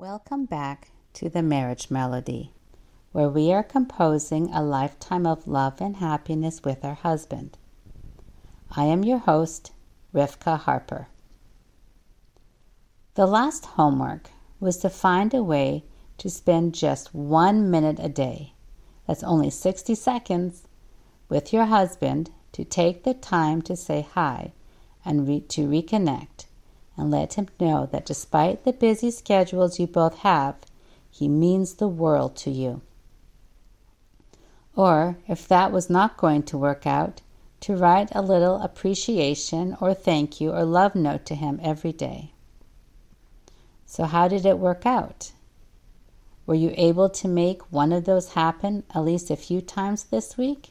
Welcome back to the Marriage Melody, where we are composing a lifetime of love and happiness with our husband. I am your host, Rivka Harper. The last homework was to find a way to spend just one minute a day, that's only 60 seconds, with your husband to take the time to say hi and re- to reconnect and let him know that despite the busy schedules you both have, he means the world to you. Or, if that was not going to work out, to write a little appreciation or thank you or love note to him every day. So, how did it work out? Were you able to make one of those happen at least a few times this week?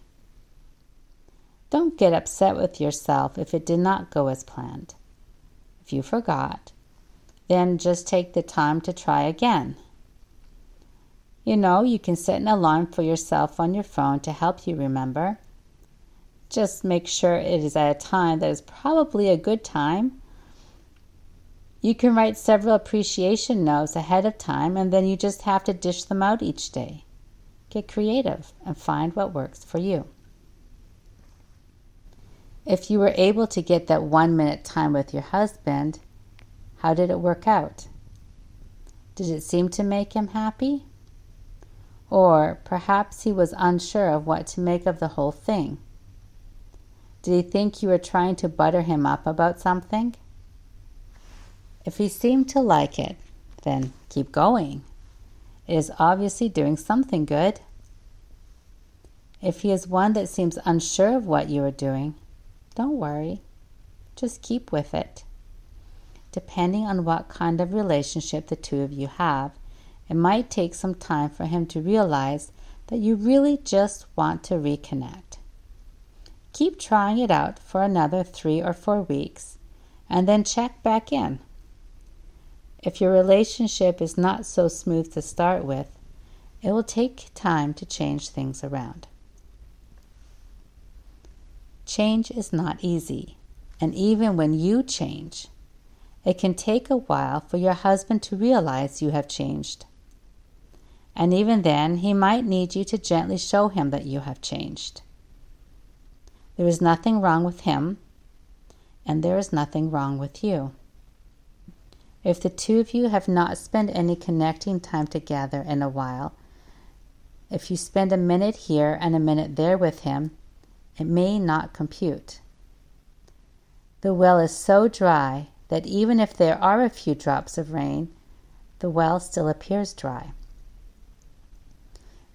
Don't get upset with yourself if it did not go as planned. If you forgot, then just take the time to try again. You know, you can set an alarm for yourself on your phone to help you remember. Just make sure it is at a time that is probably a good time. You can write several appreciation notes ahead of time and then you just have to dish them out each day. Get creative and find what works for you. If you were able to get that one minute time with your husband, how did it work out? Did it seem to make him happy? Or perhaps he was unsure of what to make of the whole thing. Did he think you were trying to butter him up about something? If he seemed to like it, then keep going. It is obviously doing something good. If he is one that seems unsure of what you are doing, don't worry. Just keep with it. Depending on what kind of relationship the two of you have, it might take some time for him to realize that you really just want to reconnect. Keep trying it out for another three or four weeks and then check back in. If your relationship is not so smooth to start with, it will take time to change things around. Change is not easy, and even when you change, it can take a while for your husband to realize you have changed. And even then, he might need you to gently show him that you have changed. There is nothing wrong with him, and there is nothing wrong with you. If the two of you have not spent any connecting time together in a while, if you spend a minute here and a minute there with him, it may not compute. The well is so dry that even if there are a few drops of rain, the well still appears dry.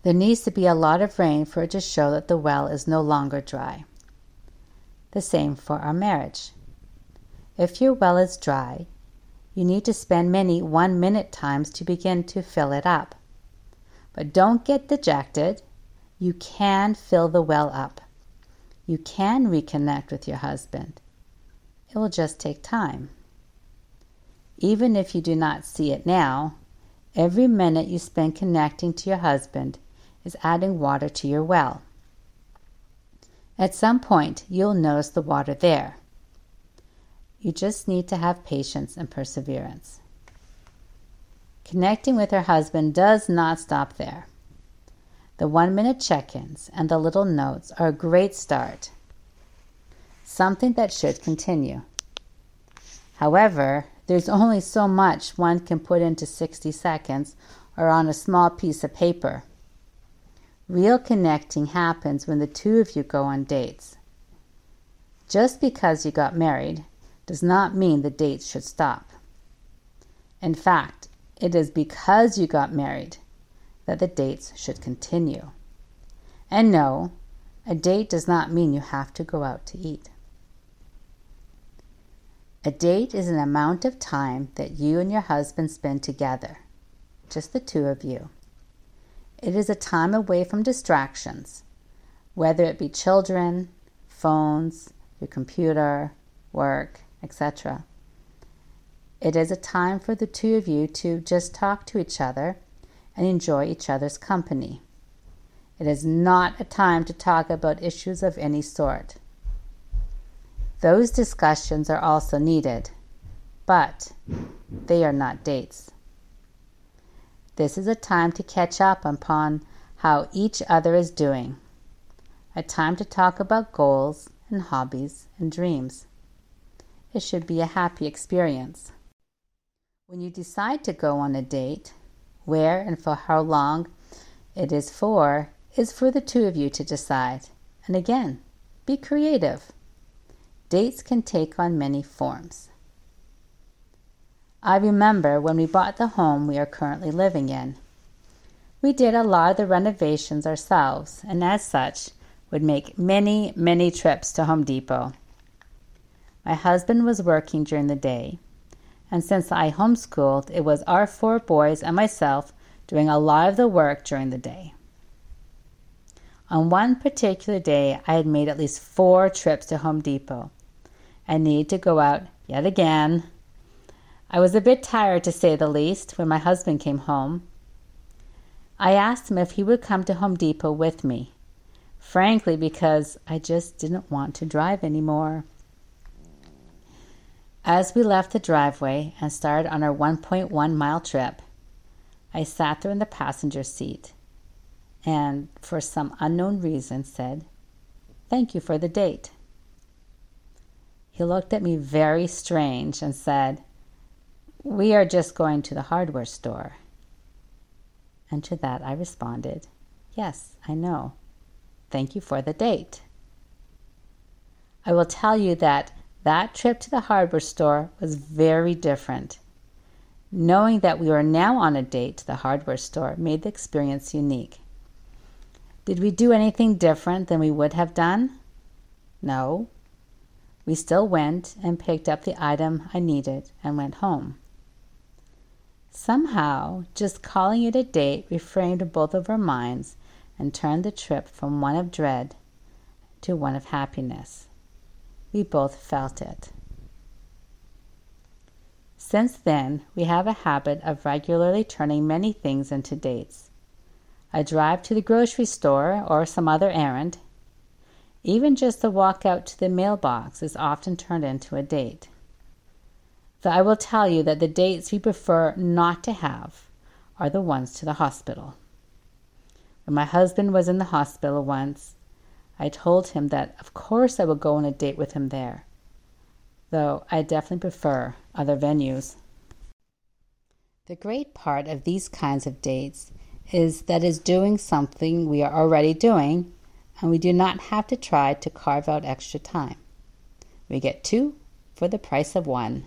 There needs to be a lot of rain for it to show that the well is no longer dry. The same for our marriage. If your well is dry, you need to spend many one minute times to begin to fill it up. But don't get dejected. You can fill the well up. You can reconnect with your husband. It will just take time. Even if you do not see it now, every minute you spend connecting to your husband is adding water to your well. At some point, you'll notice the water there. You just need to have patience and perseverance. Connecting with her husband does not stop there. The one minute check ins and the little notes are a great start, something that should continue. However, there's only so much one can put into 60 seconds or on a small piece of paper. Real connecting happens when the two of you go on dates. Just because you got married does not mean the dates should stop. In fact, it is because you got married that the dates should continue. And no, a date does not mean you have to go out to eat. A date is an amount of time that you and your husband spend together, just the two of you. It is a time away from distractions, whether it be children, phones, your computer, work, etc. It is a time for the two of you to just talk to each other and enjoy each other's company. It is not a time to talk about issues of any sort. Those discussions are also needed, but they are not dates. This is a time to catch up upon how each other is doing, a time to talk about goals and hobbies and dreams. It should be a happy experience. When you decide to go on a date, where and for how long it is for is for the two of you to decide. And again, be creative. Dates can take on many forms. I remember when we bought the home we are currently living in. We did a lot of the renovations ourselves, and as such, would make many, many trips to Home Depot. My husband was working during the day, and since I homeschooled, it was our four boys and myself doing a lot of the work during the day. On one particular day, I had made at least four trips to Home Depot and needed to go out yet again. I was a bit tired, to say the least, when my husband came home. I asked him if he would come to Home Depot with me, frankly, because I just didn't want to drive anymore. As we left the driveway and started on our 1.1 mile trip, I sat there in the passenger seat and, for some unknown reason, said, Thank you for the date. He looked at me very strange and said, We are just going to the hardware store. And to that I responded, Yes, I know. Thank you for the date. I will tell you that that trip to the hardware store was very different. Knowing that we were now on a date to the hardware store made the experience unique. Did we do anything different than we would have done? No. We still went and picked up the item I needed and went home. Somehow, just calling it a date reframed both of our minds and turned the trip from one of dread to one of happiness. We both felt it. Since then, we have a habit of regularly turning many things into dates. A drive to the grocery store or some other errand, even just a walk out to the mailbox is often turned into a date. Though I will tell you that the dates we prefer not to have are the ones to the hospital. When my husband was in the hospital once, I told him that of course I would go on a date with him there, though I definitely prefer other venues. The great part of these kinds of dates is that is doing something we are already doing, and we do not have to try to carve out extra time. We get two for the price of one.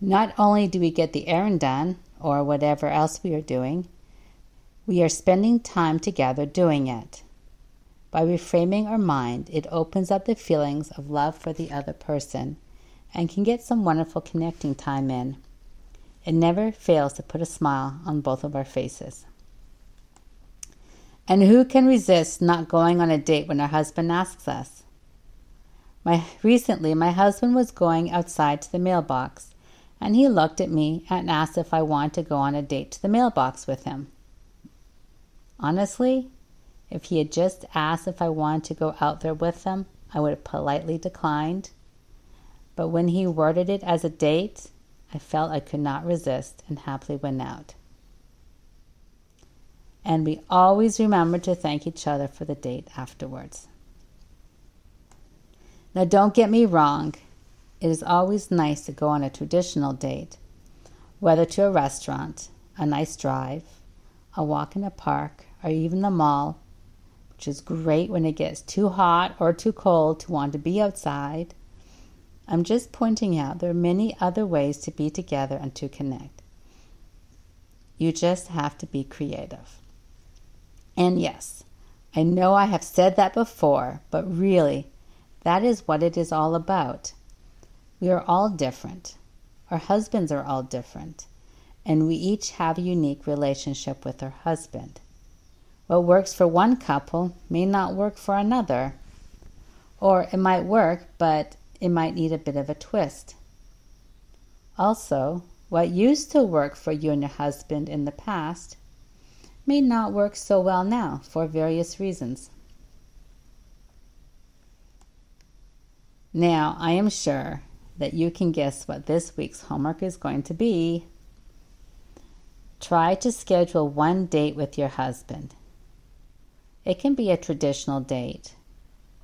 Not only do we get the errand done, or whatever else we are doing, we are spending time together doing it. By reframing our mind, it opens up the feelings of love for the other person and can get some wonderful connecting time in. It never fails to put a smile on both of our faces. And who can resist not going on a date when our husband asks us? My, recently, my husband was going outside to the mailbox and he looked at me and asked if I wanted to go on a date to the mailbox with him. Honestly, if he had just asked if I wanted to go out there with him, I would have politely declined. But when he worded it as a date, I felt I could not resist and happily went out. And we always remembered to thank each other for the date afterwards. Now, don't get me wrong, it is always nice to go on a traditional date, whether to a restaurant, a nice drive, a walk in a park, or even the mall, which is great when it gets too hot or too cold to want to be outside. I'm just pointing out there are many other ways to be together and to connect. You just have to be creative. And yes, I know I have said that before, but really, that is what it is all about. We are all different. Our husbands are all different. And we each have a unique relationship with our husband. What works for one couple may not work for another. Or it might work, but it might need a bit of a twist. Also, what used to work for you and your husband in the past may not work so well now for various reasons. Now, I am sure that you can guess what this week's homework is going to be. Try to schedule one date with your husband. It can be a traditional date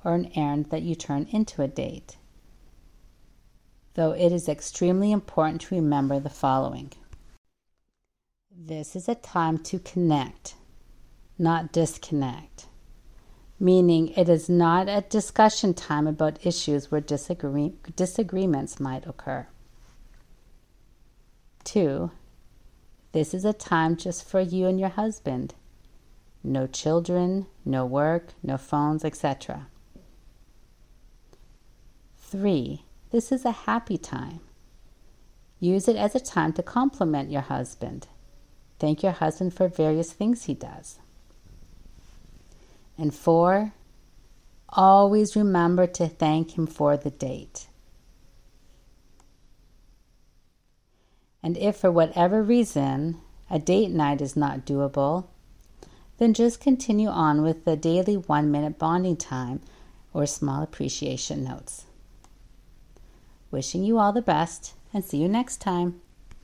or an errand that you turn into a date, though it is extremely important to remember the following. This is a time to connect, not disconnect, meaning it is not a discussion time about issues where disagree- disagreements might occur. Two, this is a time just for you and your husband. No children, no work, no phones, etc. Three, this is a happy time. Use it as a time to compliment your husband. Thank your husband for various things he does. And four, always remember to thank him for the date. And if for whatever reason a date night is not doable, then just continue on with the daily one minute bonding time or small appreciation notes. Wishing you all the best and see you next time.